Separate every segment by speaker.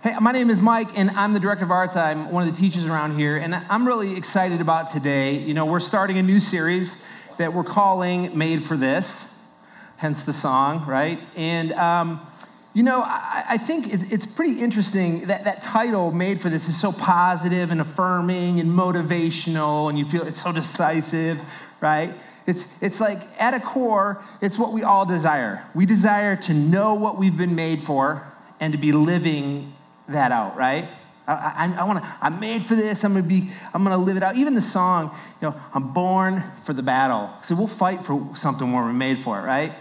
Speaker 1: Hey, my name is Mike, and I'm the director of arts. I'm one of the teachers around here, and I'm really excited about today. You know, we're starting a new series that we're calling Made for This, hence the song, right? And, um, you know, I, I think it's pretty interesting that that title, Made for This, is so positive and affirming and motivational, and you feel it's so decisive, right? It's, it's like at a core, it's what we all desire. We desire to know what we've been made for and to be living that out, right? I, I, I want to, I'm made for this. I'm to be, I'm to live it out. Even the song, you know, I'm born for the battle. So we'll fight for something we're made for it, right?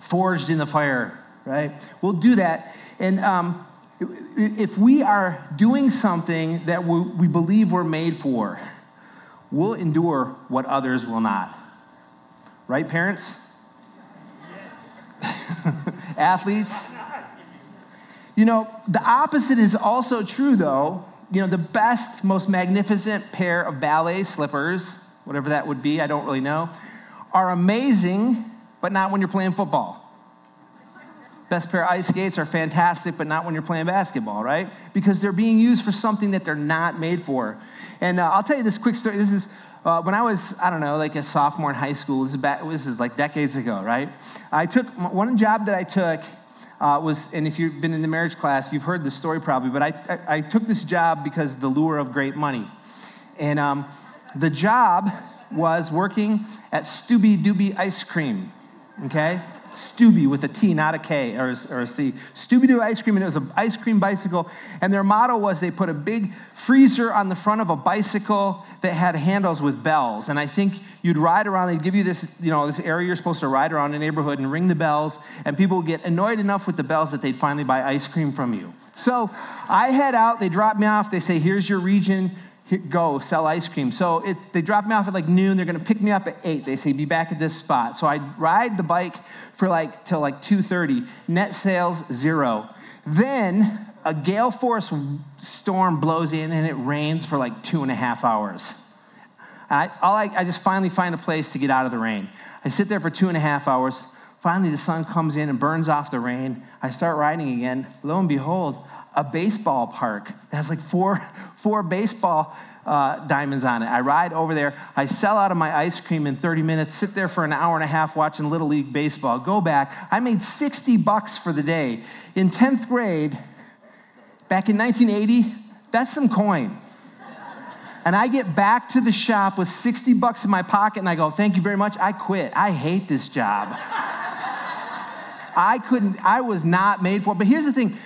Speaker 1: Forged in the fire, right? We'll do that. And um, if we are doing something that we, we believe we're made for, we'll endure what others will not. Right, parents? Yes. Athletes? You know, the opposite is also true, though. You know, the best, most magnificent pair of ballet slippers, whatever that would be, I don't really know, are amazing, but not when you're playing football. Best pair of ice skates are fantastic, but not when you're playing basketball, right? Because they're being used for something that they're not made for. And uh, I'll tell you this quick story. This is uh, when I was, I don't know, like a sophomore in high school. This is, back, this is like decades ago, right? I took one job that I took uh, was, and if you've been in the marriage class, you've heard this story probably, but I, I, I took this job because the lure of great money. And um, the job was working at Stubby Dooby Ice Cream, okay? Stubby with a T, not a K or, or a C. Stubby Doo ice cream, and it was an ice cream bicycle. And their motto was they put a big freezer on the front of a bicycle that had handles with bells. And I think you'd ride around, they'd give you this, you know, this area you're supposed to ride around in the neighborhood and ring the bells, and people would get annoyed enough with the bells that they'd finally buy ice cream from you. So I head out, they drop me off, they say, here's your region, go sell ice cream. So it, they drop me off at like noon. They're to pick me up at eight. They say be back at this spot. So I ride the bike for like till like two thirty. Net sales zero. Then a gale force storm blows in and it rains for like two and a half hours. I, I, I just finally find a place to get out of the rain. I sit there for two and a half hours. Finally, the sun comes in and burns off the rain. I start riding again. Lo and behold, a baseball park that has like four, four baseball uh, diamonds on it. I ride over there. I sell out of my ice cream in 30 minutes, sit there for an hour and a half watching Little League Baseball, go back. I made 60 bucks for the day. In 10th grade, back in 1980, that's some coin. And I get back to the shop with 60 bucks in my pocket and I go, Thank you very much. I quit. I hate this job. I couldn't, I was not made for it. But here's the thing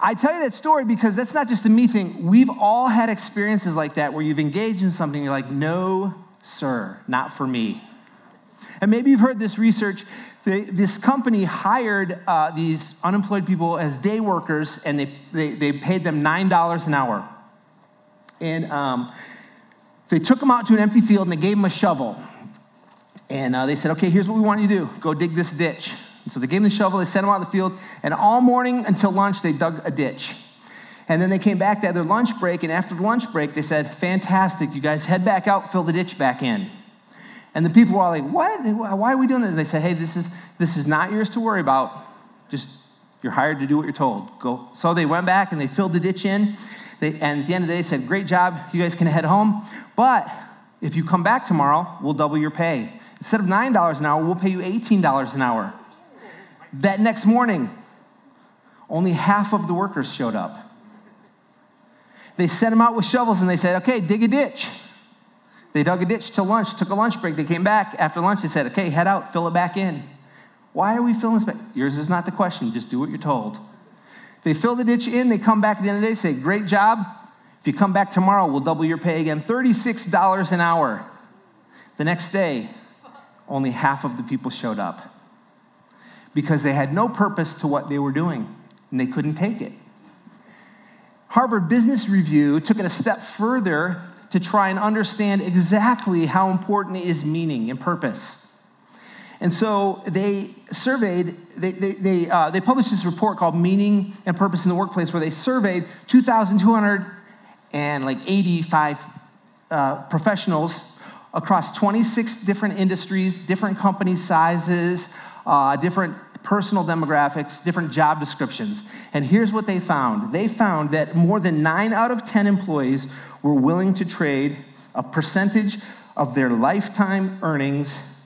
Speaker 1: I tell you that story because that's not just a me thing. We've all had experiences like that where you've engaged in something, you're like, no, sir, not for me. And maybe you've heard this research. This company hired uh, these unemployed people as day workers, and they, they, they paid them $9 an hour. And um, they took them out to an empty field and they gave them a shovel. And uh, they said, okay, here's what we want you to do go dig this ditch. And so they gave him the shovel, they sent him out in the field, and all morning until lunch, they dug a ditch. And then they came back, they had their lunch break, and after the lunch break, they said, Fantastic, you guys head back out, fill the ditch back in. And the people were all like, What? Why are we doing this? And they said, Hey, this is, this is not yours to worry about. Just, you're hired to do what you're told. Go. So they went back and they filled the ditch in. They, and at the end of the day, they said, Great job, you guys can head home. But if you come back tomorrow, we'll double your pay. Instead of $9 an hour, we'll pay you $18 an hour. That next morning, only half of the workers showed up. They sent them out with shovels and they said, okay, dig a ditch. They dug a ditch till lunch, took a lunch break. They came back after lunch. They said, okay, head out, fill it back in. Why are we filling this back? Yours is not the question. Just do what you're told. They fill the ditch in. They come back at the end of the day, say, great job. If you come back tomorrow, we'll double your pay again. $36 an hour. The next day, only half of the people showed up because they had no purpose to what they were doing and they couldn't take it. Harvard Business Review took it a step further to try and understand exactly how important is meaning and purpose. And so they surveyed, they, they, they, uh, they published this report called Meaning and Purpose in the Workplace, where they surveyed 2,285 uh, professionals across 26 different industries, different company sizes, uh, different personal demographics, different job descriptions. And here's what they found they found that more than nine out of 10 employees were willing to trade a percentage of their lifetime earnings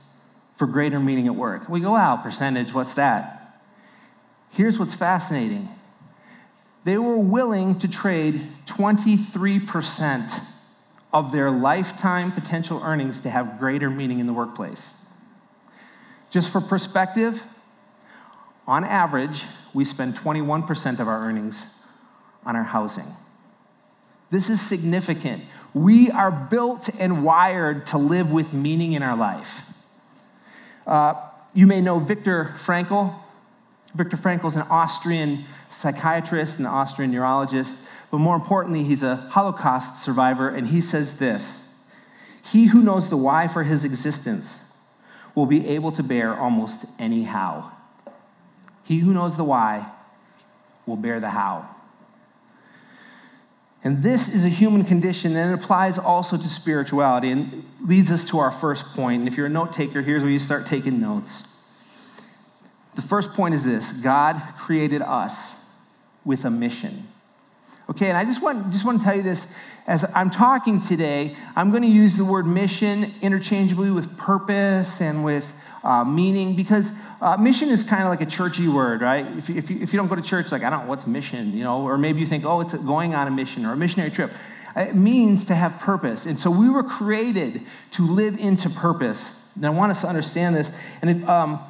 Speaker 1: for greater meaning at work. We go, wow, percentage, what's that? Here's what's fascinating they were willing to trade 23% of their lifetime potential earnings to have greater meaning in the workplace. Just for perspective, on average, we spend 21% of our earnings on our housing. This is significant. We are built and wired to live with meaning in our life. Uh, you may know Viktor Frankl. Viktor Frankl is an Austrian psychiatrist and Austrian neurologist, but more importantly, he's a Holocaust survivor, and he says this He who knows the why for his existence will be able to bear almost any how. He who knows the why will bear the how. And this is a human condition, and it applies also to spirituality, and leads us to our first point. And if you're a note taker, here's where you start taking notes. The first point is this God created us with a mission. Okay, and I just want, just want to tell you this as I'm talking today, I'm going to use the word mission interchangeably with purpose and with uh, meaning because uh, mission is kind of like a churchy word, right? If, if, you, if you don't go to church, like, I don't know, what's mission, you know? Or maybe you think, oh, it's going on a mission or a missionary trip. It means to have purpose. And so we were created to live into purpose. And I want us to understand this. And if, um,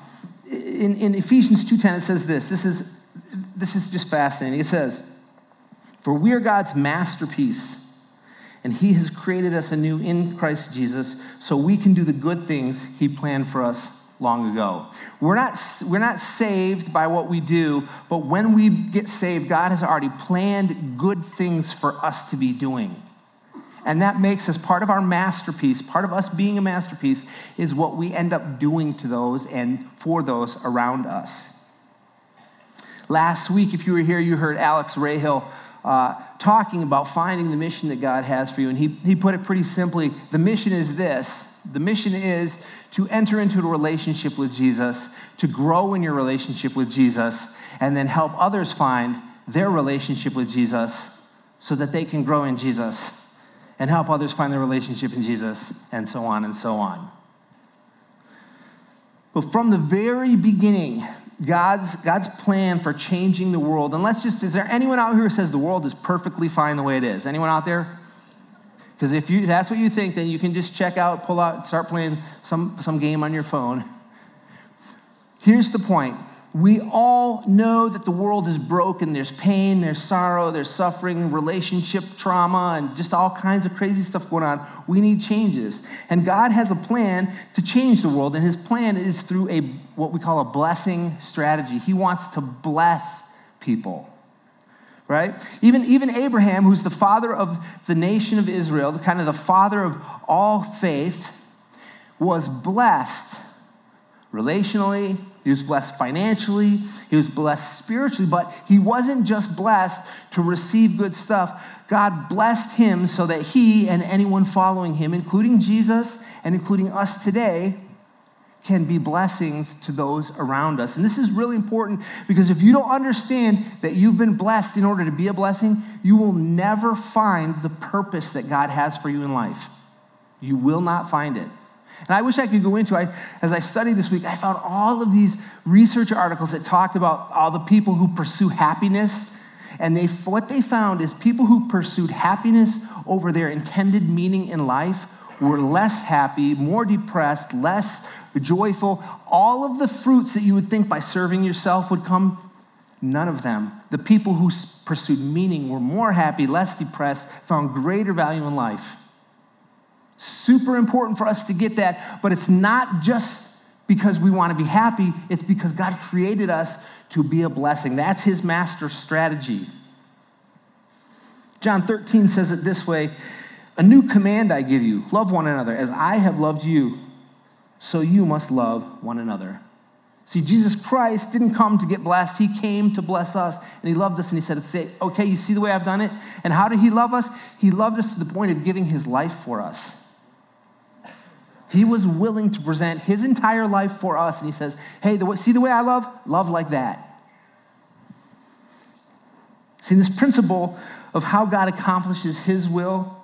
Speaker 1: in, in Ephesians 2.10, it says this. This is, this is just fascinating. It says, For we are God's masterpiece and he has created us anew in Christ Jesus so we can do the good things he planned for us long ago. We're not, we're not saved by what we do, but when we get saved, God has already planned good things for us to be doing. And that makes us part of our masterpiece. Part of us being a masterpiece is what we end up doing to those and for those around us. Last week, if you were here, you heard Alex Rahill uh, talking about finding the mission that God has for you. And he, he put it pretty simply the mission is this the mission is to enter into a relationship with Jesus, to grow in your relationship with Jesus, and then help others find their relationship with Jesus so that they can grow in Jesus and help others find their relationship in Jesus, and so on and so on. But from the very beginning, God's, God's plan for changing the world, and let's just, is there anyone out here who says the world is perfectly fine the way it is? Anyone out there? Because if you, that's what you think, then you can just check out, pull out, start playing some, some game on your phone. Here's the point we all know that the world is broken. There's pain, there's sorrow, there's suffering, relationship trauma, and just all kinds of crazy stuff going on. We need changes. And God has a plan to change the world, and his plan is through a what we call a blessing strategy. He wants to bless people right? Even, even Abraham, who's the father of the nation of Israel, the kind of the father of all faith, was blessed relationally, he was blessed financially, he was blessed spiritually, but he wasn't just blessed to receive good stuff. God blessed him so that he and anyone following him, including Jesus and including us today, can be blessings to those around us. And this is really important because if you don't understand that you've been blessed in order to be a blessing, you will never find the purpose that God has for you in life. You will not find it. And I wish I could go into, I, as I studied this week, I found all of these research articles that talked about all the people who pursue happiness. And they, what they found is people who pursued happiness over their intended meaning in life were less happy, more depressed, less joyful. All of the fruits that you would think by serving yourself would come, none of them. The people who pursued meaning were more happy, less depressed, found greater value in life. Super important for us to get that, but it's not just because we want to be happy, it's because God created us to be a blessing. That's his master strategy. John 13 says it this way A new command I give you love one another as I have loved you so you must love one another. See, Jesus Christ didn't come to get blessed. He came to bless us, and He loved us, and He said, okay, you see the way I've done it? And how did He love us? He loved us to the point of giving His life for us. He was willing to present his entire life for us. And he says, Hey, the, see the way I love? Love like that. See, this principle of how God accomplishes his will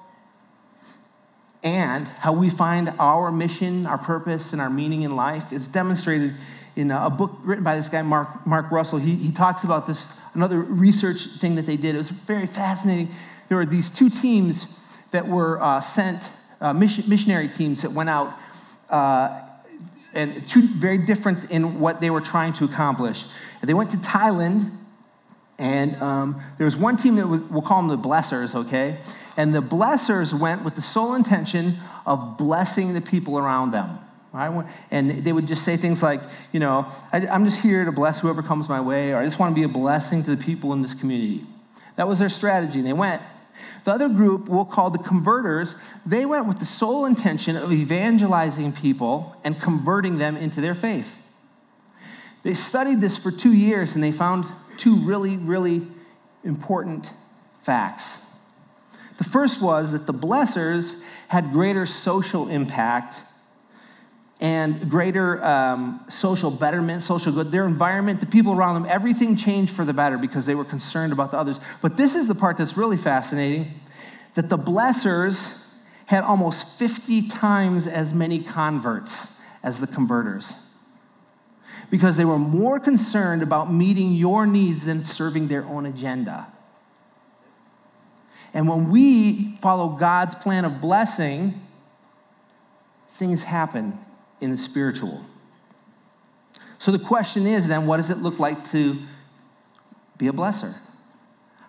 Speaker 1: and how we find our mission, our purpose, and our meaning in life is demonstrated in a book written by this guy, Mark, Mark Russell. He, he talks about this, another research thing that they did. It was very fascinating. There were these two teams that were uh, sent, uh, mission, missionary teams that went out, uh, and two very different in what they were trying to accomplish. They went to Thailand, and um, there was one team that was, we'll call them the blessers, okay? And the blessers went with the sole intention of blessing the people around them. Right? And they would just say things like, you know, I'm just here to bless whoever comes my way, or I just want to be a blessing to the people in this community. That was their strategy, they went. The other group we'll call the converters, they went with the sole intention of evangelizing people and converting them into their faith. They studied this for two years and they found two really, really important facts. The first was that the blessers had greater social impact and greater um, social betterment, social good. Their environment, the people around them, everything changed for the better because they were concerned about the others. But this is the part that's really fascinating that the blessers had almost 50 times as many converts as the converters because they were more concerned about meeting your needs than serving their own agenda. And when we follow God's plan of blessing, things happen in the spiritual. So the question is then, what does it look like to be a blesser?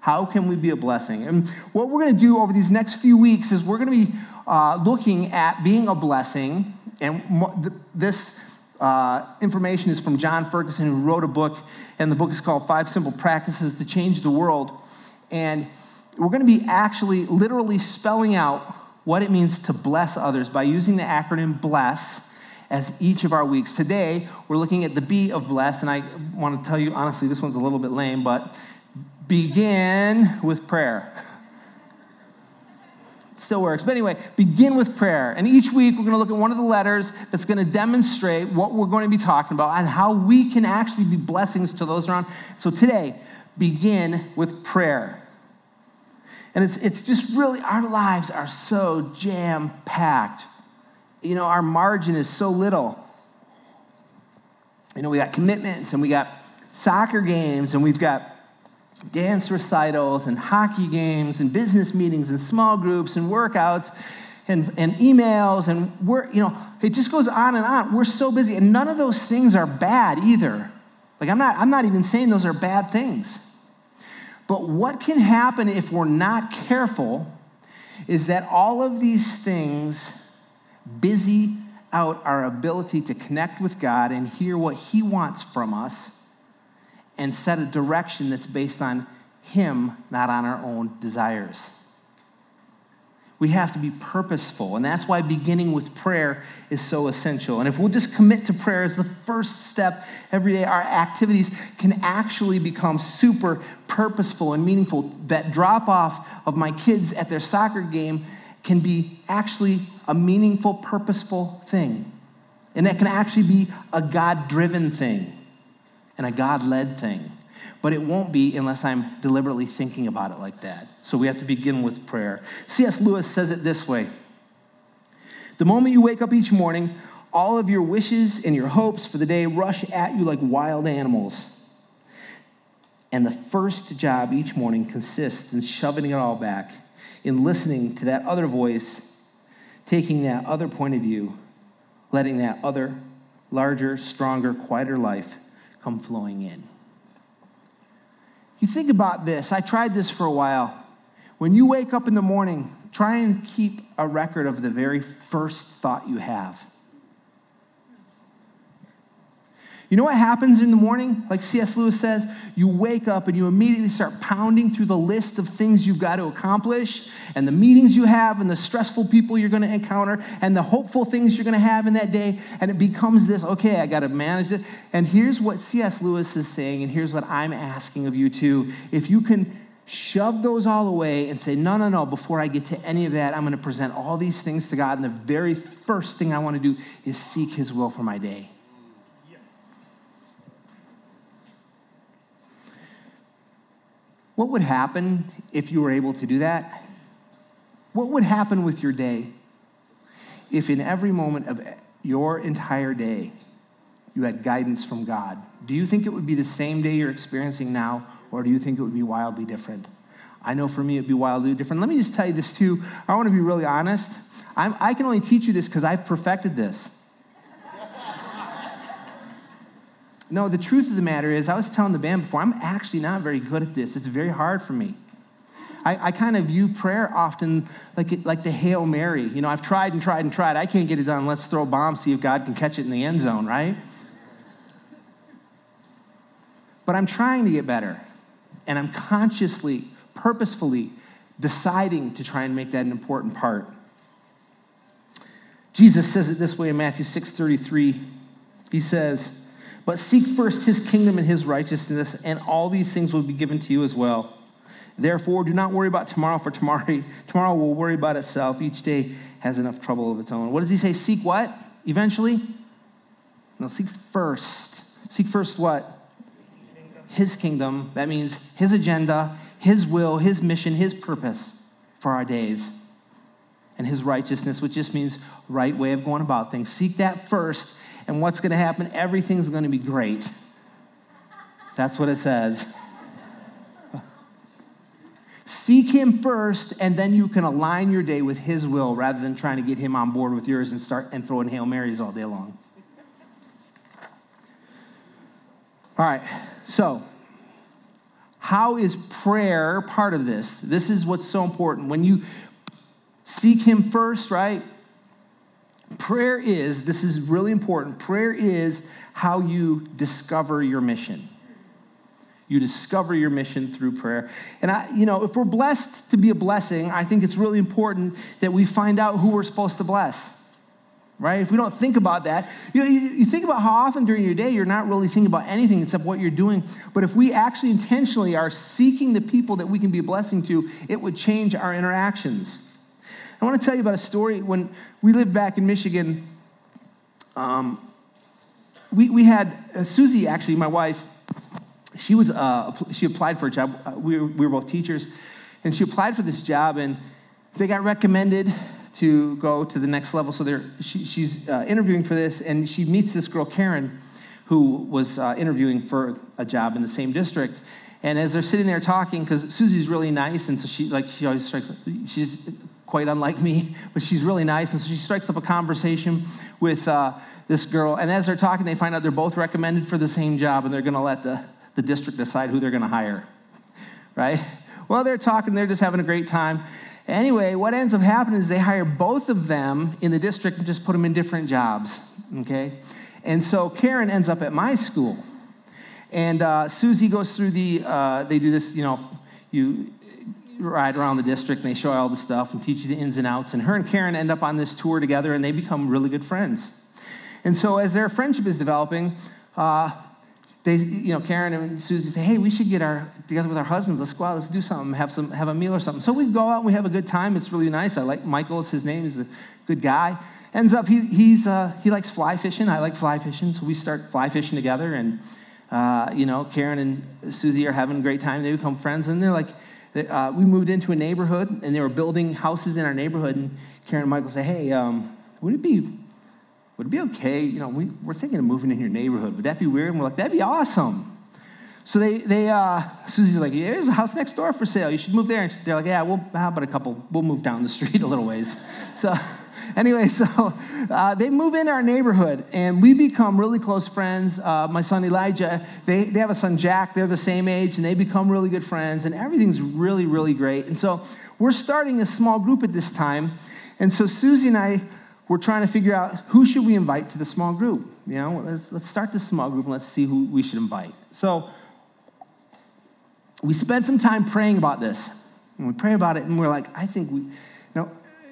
Speaker 1: How can we be a blessing? And what we're going to do over these next few weeks is we're going to be uh, looking at being a blessing. And this uh, information is from Jon Ferguson, who wrote a book, and the book is called Five Simple Practices to Change the World. And we're going to be actually literally spelling out what it means to bless others by using the acronym BLESS as each of our weeks. Today, we're looking at the B of bless, and I want to tell you honestly, this one's a little bit lame, but begin with prayer. It still works. But anyway, begin with prayer. And each week, we're going to look at one of the letters that's going to demonstrate what we're going to be talking about and how we can actually be blessings to those around. So today, begin with prayer. And it's, it's just really, our lives are so jam packed you know, our margin is so little. You know, we got commitments and we got soccer games and we've got dance recitals and hockey games and business meetings and small groups and workouts and, and emails and we're, you know, it just goes on and on. We're so busy. And none of those things are bad either. Like I'm not, I'm not even saying those are bad things. But what can happen if we're not careful is that all of these things busy out our ability to connect with God and hear what He wants from us and set a direction that's based on Him, not on our own desires. We have to be purposeful, and that's why beginning with prayer is so essential. And if we'll just commit to prayer as the first step every day, our activities can actually become super purposeful and meaningful. That drop off of my kids at their soccer game can be actually a meaningful, purposeful thing. And that can actually be a God driven thing and a God led thing. But it won't be unless I'm deliberately thinking about it like that. So we have to begin with prayer. C.S. Lewis says it this way The moment you wake up each morning, all of your wishes and your hopes for the day rush at you like wild animals. And the first job each morning consists in shoving it all back in listening to that other voice, taking that other point of view, letting that other, larger, stronger, quieter life come flowing in. You think about this. I tried this for a while. When you wake up in the morning, try and keep a record of the very first thought you have. You know what happens in the morning? Like C.S. Lewis says, you wake up and you immediately start pounding through the list of things you've got to accomplish and the meetings you have and the stressful people you're going to encounter and the hopeful things you're going to have in that day. And it becomes this okay, I got to manage it. And here's what C.S. Lewis is saying, and here's what I'm asking of you too. If you can shove those all away and say, no, no, no, before I get to any of that, I'm going to present all these things to God. And the very first thing I want to do is seek His will for my day. What would happen if you were able to do that? What would happen with your day if in every moment of your entire day you had guidance from God? Do you think it would be the same day you're experiencing now, or do you think it would be wildly different? I know for me it'd be wildly different. Let me just tell you this too. I want to be really honest. I'm, i can only teach you this because I've perfected this. No, the truth of the matter is, I was telling the band before, I'm actually not very good at this. It's very hard for me. I, I kind of view prayer often like, it, like the Hail Mary. You know, I've tried and tried and tried. I can't get it done. Let's throw a bomb, see if God can catch it in the end zone, right? But I'm trying to get better. And I'm consciously, purposefully deciding to try and make that an important part. Jesus says it this way in Matthew 6:33. He says, but seek first his kingdom and his righteousness, and all these things will be given to you as well. Therefore, do not worry about tomorrow, for tomorrow, tomorrow will worry about itself. Each day has enough trouble of its own. What does he say? Seek what? Eventually? No, seek first. Seek first what? His kingdom. That means his agenda, his will, his mission, his purpose for our days. And his righteousness, which just means right way of going about things. Seek that first, and what's going to happen? Everything's going to be great. That's what it says. Seek him first, and then you can align your day with his will rather than trying to get him on board with yours and start and throwing Hail Marys all day long. All right, so how is prayer part of this? This is what's so important. When you seek him first, right? Prayer is, this is really important, prayer is how you discover your mission. You discover your mission through prayer. And I, you know, if we're blessed to be a blessing, I think it's really important that we find out who we're supposed to bless. Right? If we don't think about that, you, know, you, you think about how often during your day you're not really thinking about anything except what you're doing. But if we actually intentionally are seeking the people that we can be a blessing to, it would change our interactions. I want to tell you about a story. When we lived back in Michigan, um, we, we had uh, Susie, actually, my wife, she, was, uh, she applied for a job. Uh, we, were, we were both teachers, and she applied for this job, and they got recommended to go to the next level. So they she, she's uh, interviewing for this, and she meets this girl, Karen, who was uh, interviewing for a job in the same district. And as they're sitting there talking, because Susie's really nice, and so she like she always strikes. She's quite unlike me, but she's really nice. And so she strikes up a conversation with uh, this girl. And as they're talking, they find out they're both recommended for the same job, and they're going to let the, the district decide who they're going to hire. Right? Well, they're talking, they're just having a great time. Anyway, what ends up happening is they hire both of them in the district and just put them in different jobs. Okay? And so Karen ends up at my school. And uh, Susie goes through the, uh, they do this, you know, you ride around the district and they show you all the stuff and teach you the ins and outs. And her and Karen end up on this tour together and they become really good friends. And so as their friendship is developing, uh, they, you know, Karen and Susie say, "Hey, we should get our together with our husbands. Let's go out. Let's do something. Have some, have a meal or something." So we go out and we have a good time. It's really nice. I like Michael. Is his name? He's a good guy. Ends up he he's uh, he likes fly fishing. I like fly fishing. So we start fly fishing together, and uh, you know, Karen and Susie are having a great time. They become friends, and they're like, uh, we moved into a neighborhood and they were building houses in our neighborhood. And Karen and Michael say, hey, um, would it be would it be okay? You know, we, we're thinking of moving in your neighborhood. Would that be weird? And we're like, that'd be awesome. So they, they uh, Susie's like, yeah, there's a house next door for sale. You should move there. And they're like, yeah, we'll, how about a couple? We'll move down the street a little ways. So anyway, so uh, they move into our neighborhood and we become really close friends. Uh, my son Elijah, they, they have a son Jack, they're the same age, and they become really good friends, and everything's really, really great. And so we're starting a small group at this time. And so Susie and I were trying to figure out who should we invite to the small group. You know, let's, let's start this small group and let's see who we should invite. So we spent some time praying about this. And we pray about it, and we're like, I think we,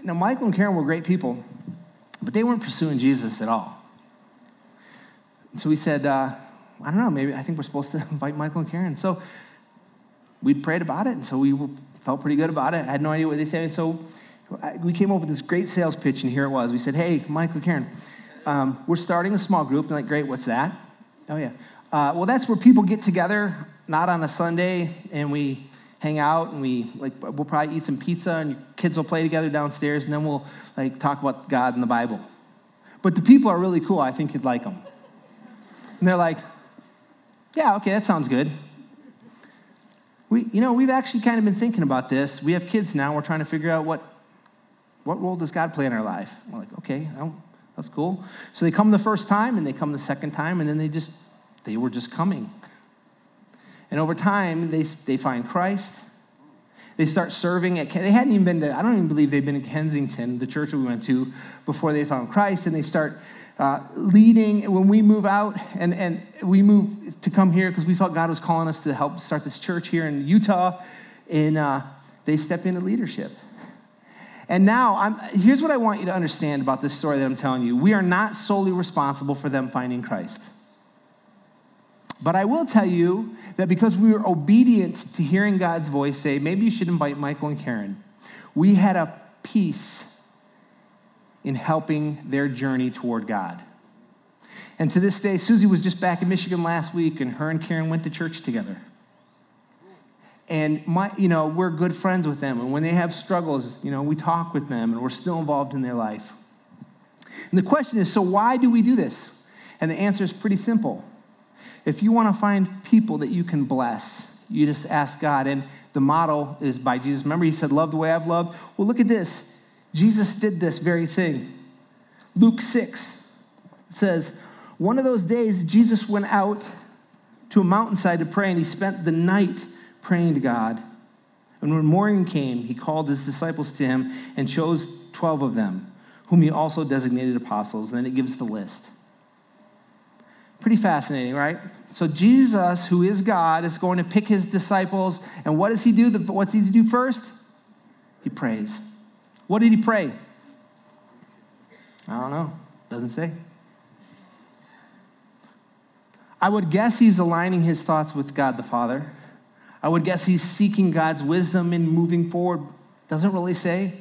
Speaker 1: now, Michael and Karen were great people, but they weren't pursuing Jesus at all. And so we said, uh, I don't know, maybe I think we're supposed to invite Michael and Karen. So we'd prayed about it, and so we felt pretty good about it. I had no idea what they said. And so we came up with this great sales pitch, and here it was. We said, Hey, Michael, Karen, um, we're starting a small group. They're like, Great, what's that? Oh, yeah. Uh, well, that's where people get together, not on a Sunday, and we hang out and we like we'll probably eat some pizza and kids will play together downstairs and then we'll like talk about God and the Bible. But the people are really cool. I think you'd like them. And they're like, yeah, okay, that sounds good. We, you know, we've actually kind of been thinking about this. We have kids now. We're trying to figure out what, what role does God play in our life. We're like, okay, that's cool. So they come the first time and they come the second time and then they just, they were just coming. And over time, they, they find Christ. They start serving at, they hadn't even been to, I don't even believe they'd been in Kensington, the church we went to, before they found Christ. And they start uh, leading when we move out and, and we move to come here because we felt God was calling us to help start this church here in Utah. And uh, they step into leadership. And now, I'm, here's what I want you to understand about this story that I'm telling you. We are not solely responsible for them finding Christ. But I will tell you that because we were obedient to hearing God's voice say, maybe you should invite Michael and Karen, we had a piece in helping their journey toward God. And to this day, Susie was just back in Michigan last week, and her and Karen went to church together. And my, you know, we're good friends with them. And when they have struggles, you know, we talk with them, and we're still involved in their life. And the question is, so why do we do this? And the answer is pretty simple. If you want to find people that you can bless, you just ask God. And the model is by Jesus. Remember, he said, Love the way I've loved. Well, look at this. Jesus did this very thing. Luke 6 says, One of those days, Jesus went out to a mountainside to pray, and he spent the night praying to God. And when morning came, he called his disciples to him and chose 12 of them, whom he also designated apostles. And then it gives the list. Pretty fascinating, right? So Jesus, who is God, is going to pick his disciples, and what does he do? What does he do first? He prays. What did he pray? I don't know. Doesn't say. I would guess he's aligning his thoughts with God the Father. I would guess he's seeking God's wisdom in moving forward. Doesn't really say.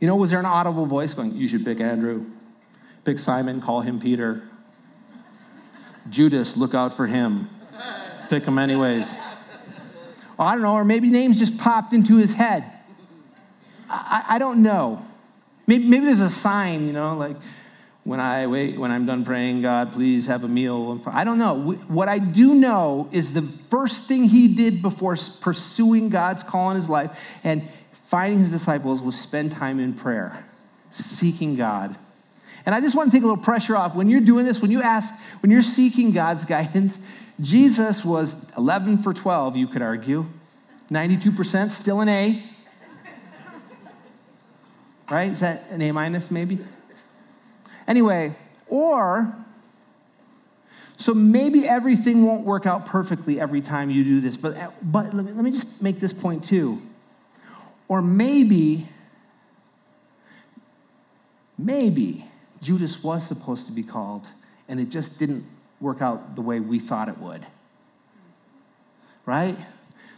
Speaker 1: You know, was there an audible voice going, You should pick Andrew, pick Simon, call him Peter? Judas, look out for him. Pick him anyways. I don't know, or maybe names just popped into his head. I, I don't know. Maybe, maybe there's a sign, you know, like when I wait, when I'm done praying, God, please have a meal. I don't know. What I do know is the first thing he did before pursuing God's call in his life and finding his disciples was spend time in prayer, seeking God and I just want to take a little pressure off. When you're doing this, when you ask, when you're seeking God's guidance, Jesus was 11 for 12, you could argue. 92%, still an A. Right? Is that an A minus maybe? Anyway, or, so maybe everything won't work out perfectly every time you do this, but, but let, me, let me just make this point too. Or maybe, maybe Judas was supposed to be called, and it just didn't work out the way we thought it would. Right?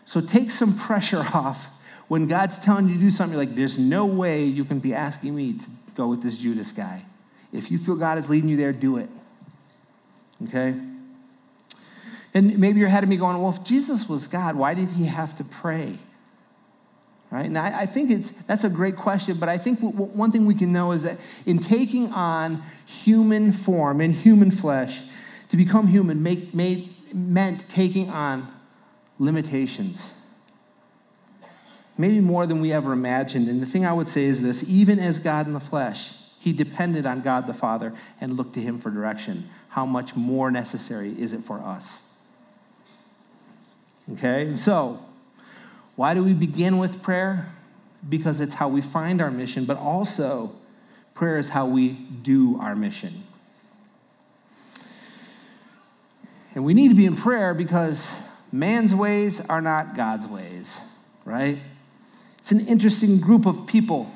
Speaker 1: So take some pressure off when God's telling you to do something, you're like, there's no way you can be asking me to go with this Judas guy. If you feel God is leading you there, do it. Okay? And maybe you're ahead of me going, well, if Jesus was God, why did he have to pray? Right? And I, think it's, that's a great question, but I think one thing we can know is that in taking on human form, in human flesh, to become human make, made, meant taking on limitations. Maybe more than we ever imagined. And the thing I would say is this even as God in the flesh, he depended on God the Father and looked to him for direction. How much more necessary is it for us? Okay? So, why do we begin with prayer? Because it's how we find our mission, but also prayer is how we do our mission. And we need to be in prayer because man's ways are not God's ways, right? It's an interesting group of people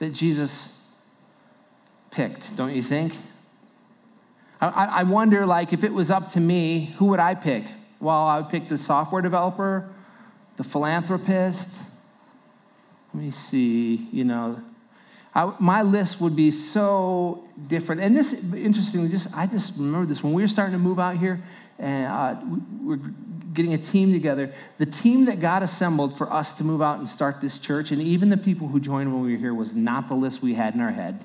Speaker 1: that Jesus picked, don't you think? I, wonder, like, if it was up to me, who would I pick? Well, I would pick the software developer, the philanthropist. Let me see, you know, I, my list would be so different. And this, interestingly, just I just remember this when we were starting to move out here, and uh, we, we're getting a team together. The team that God assembled for us to move out and start this church, and even the people who joined when we were here, was not the list we had in our head.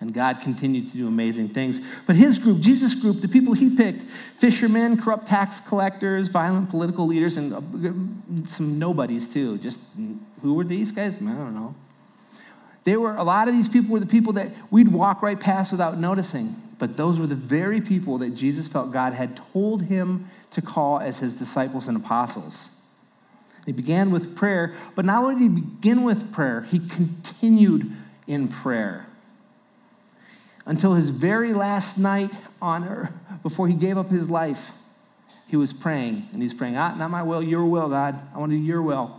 Speaker 1: And God continued to do amazing things. But his group, Jesus' group, the people he picked fishermen, corrupt tax collectors, violent political leaders, and uh, some nobodies too. Just who were these guys? I don't know. They were, a lot of these people were the people that we'd walk right past without noticing. But those were the very people that Jesus felt God had told him to call as his disciples and apostles. He began with prayer, but not only did he begin with prayer, he continued in prayer. Until his very last night on earth, before he gave up his life, he was praying. And he's praying, ah, not my will, your will, God. I want to do your will.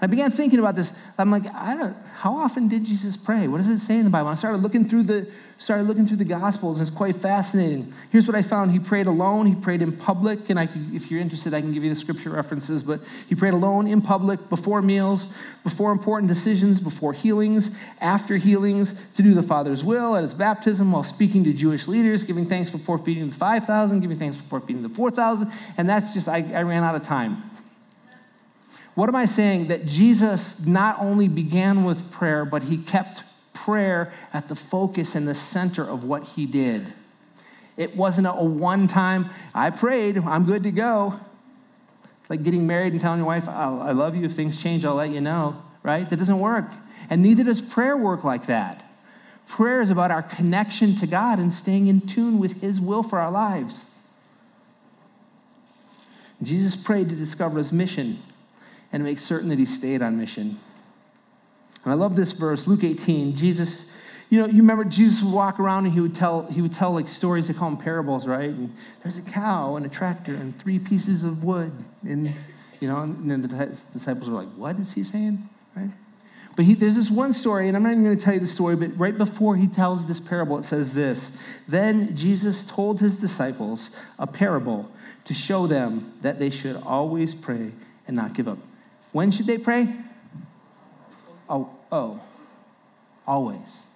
Speaker 1: I began thinking about this. I'm like, I don't, how often did Jesus pray? What does it say in the Bible? I started looking through the, started looking through the Gospels, and it's quite fascinating. Here's what I found. He prayed alone. He prayed in public, and I, if you're interested, I can give you the scripture references. But he prayed alone, in public, before meals, before important decisions, before healings, after healings, to do the Father's will, at his baptism, while speaking to Jewish leaders, giving thanks before feeding the 5,000, giving thanks before feeding the 4,000. And that's just, I, I ran out of time. What am I saying? That Jesus not only began with prayer, but he kept prayer at the focus and the center of what he did. It wasn't a one time, I prayed, I'm good to go. Like getting married and telling your wife, I love you. If things change, I'll let you know, right? That doesn't work. And neither does prayer work like that. Prayer is about our connection to God and staying in tune with His will for our lives. Jesus prayed to discover His mission and make certain that he stayed on mission. And I love this verse, Luke 18. Jesus, you know, you remember Jesus would walk around and he would tell, he would tell like stories, they call them parables, right? And there's a cow and a tractor and three pieces of wood. And, you know, and then the disciples were like, what is he saying? Right? But he, there's this one story, and I'm not even going to tell you the story, but right before he tells this parable, it says this Then Jesus told his disciples a parable to show them that they should always pray and not give up. When should they pray? Oh, oh, always.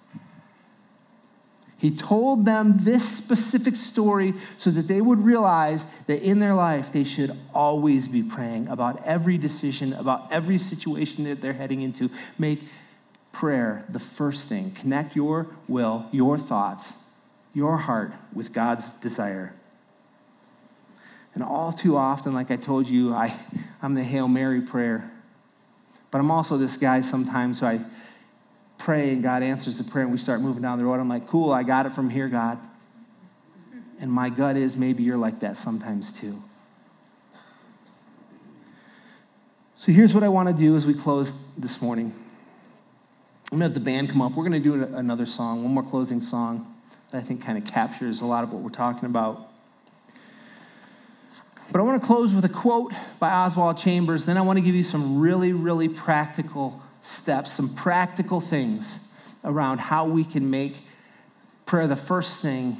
Speaker 1: He told them this specific story so that they would realize that in their life they should always be praying about every decision, about every situation that they're heading into. Make prayer the first thing. Connect your will, your thoughts, your heart with God's desire. And all too often, like I told you, I, I'm the Hail Mary prayer. But I'm also this guy sometimes who I pray and God answers the prayer and we start moving down the road. I'm like, cool, I got it from here, God. And my gut is maybe you're like that sometimes too. So here's what I want to do as we close this morning. I'm going to have the band come up. We're going to do another song, one more closing song that I think kind of captures a lot of what we're talking about. But I want to close with a quote by Oswald Chambers. Then I want to give you some really, really practical steps, some practical things around how we can make prayer the first thing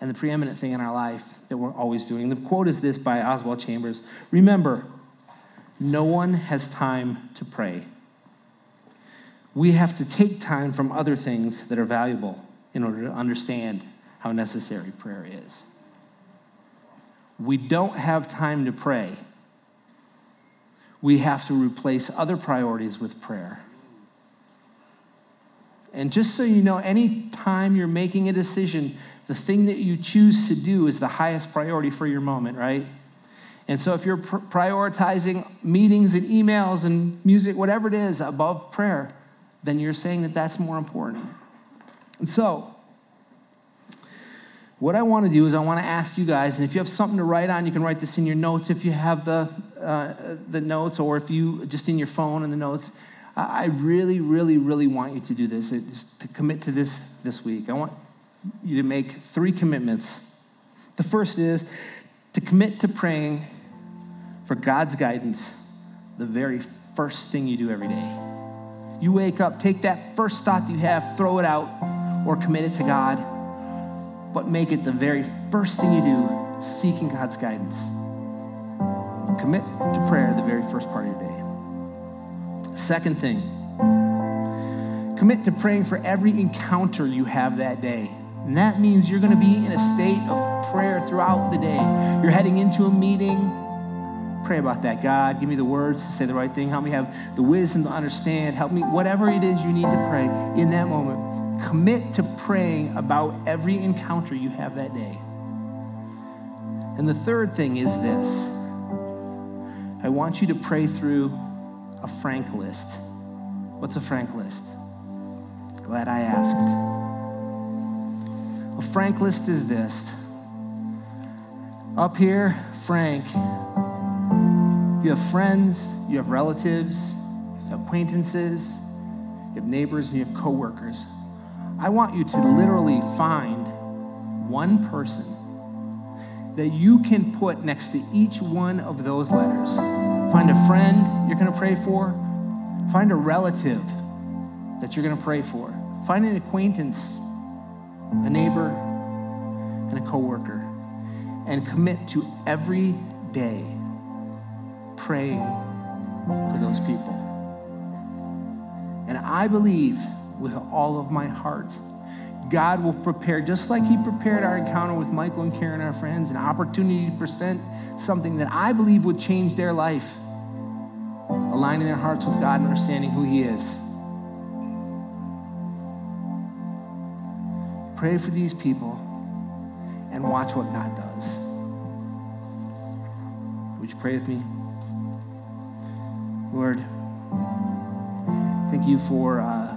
Speaker 1: and the preeminent thing in our life that we're always doing. The quote is this by Oswald Chambers Remember, no one has time to pray. We have to take time from other things that are valuable in order to understand how necessary prayer is we don't have time to pray, we have to replace other priorities with prayer. And just so you know, any time you're making a decision, the thing that you choose to do is the highest priority for your moment, right? And so if you're pr- prioritizing meetings and emails and music, whatever it is, above prayer, then you're saying that that's more important. And so, what I want to do is I want to ask you guys, and if you have something to write on, you can write this in your notes if you have the, uh, the notes, or if you just in your phone and the notes. I really, really, really want you to do this, to commit to this this week. I want you to make three commitments. The first is to commit to praying for God's guidance the very first thing you do every day. You wake up, take that first thought you have, throw it out, or commit it to God but make it the very first thing you do seeking God's guidance. Commit to prayer the very first part of your day. Second thing, commit to praying for every encounter you have that day. And that means you're going to be in a state of prayer throughout the day. You're heading into a meeting, pray about that. God, give me the words to say the right thing. Help me have the wisdom to understand. Help me, whatever it is you need to pray in that moment. Commit to praying about every encounter you have that day. And the third thing is this I want you to pray through a frank list. What's a frank list? Glad I asked. A frank list is this. Up here, Frank, you have friends, you have relatives, acquaintances, you have neighbors, and you have coworkers. I want you to literally find one person that you can put next to each one of those letters. Find a friend you're going to pray for, find a relative that you're going to pray for, find an acquaintance a neighbor, and a coworker, and commit to every day praying for those people. And I believe with all of my heart, God will prepare, just like He prepared our encounter with Michael and Karen, our friends, an opportunity to present something that I believe would change their life, aligning their hearts with God and understanding who He is. Pray for these people and watch what God does. Would you pray with me? Lord, thank you for, uh,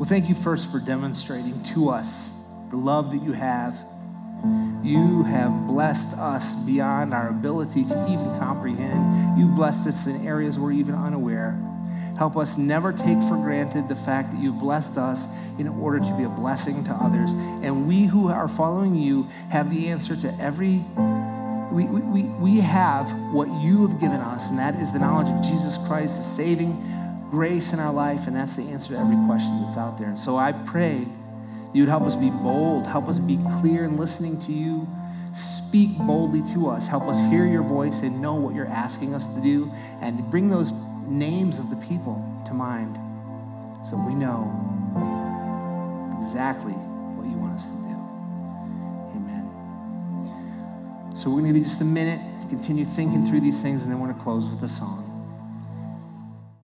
Speaker 1: well, thank you first for demonstrating to us the love that you have. You have blessed us beyond our ability to even comprehend. You've blessed us in areas we're even unaware. Help us never take for granted the fact that you've blessed us in order to be a blessing to others. And we who are following you have the answer to every, we, we, we have what you have given us, and that is the knowledge of Jesus Christ, the saving grace in our life, and that's the answer to every question that's out there. And so I pray that you would help us be bold, help us be clear in listening to you. Speak boldly to us. Help us hear your voice and know what you're asking us to do, and bring those names of the people to mind so we know exactly what you want us to do. Amen. So we're going to be just a minute, continue thinking through these things, and then we're going to close with a song.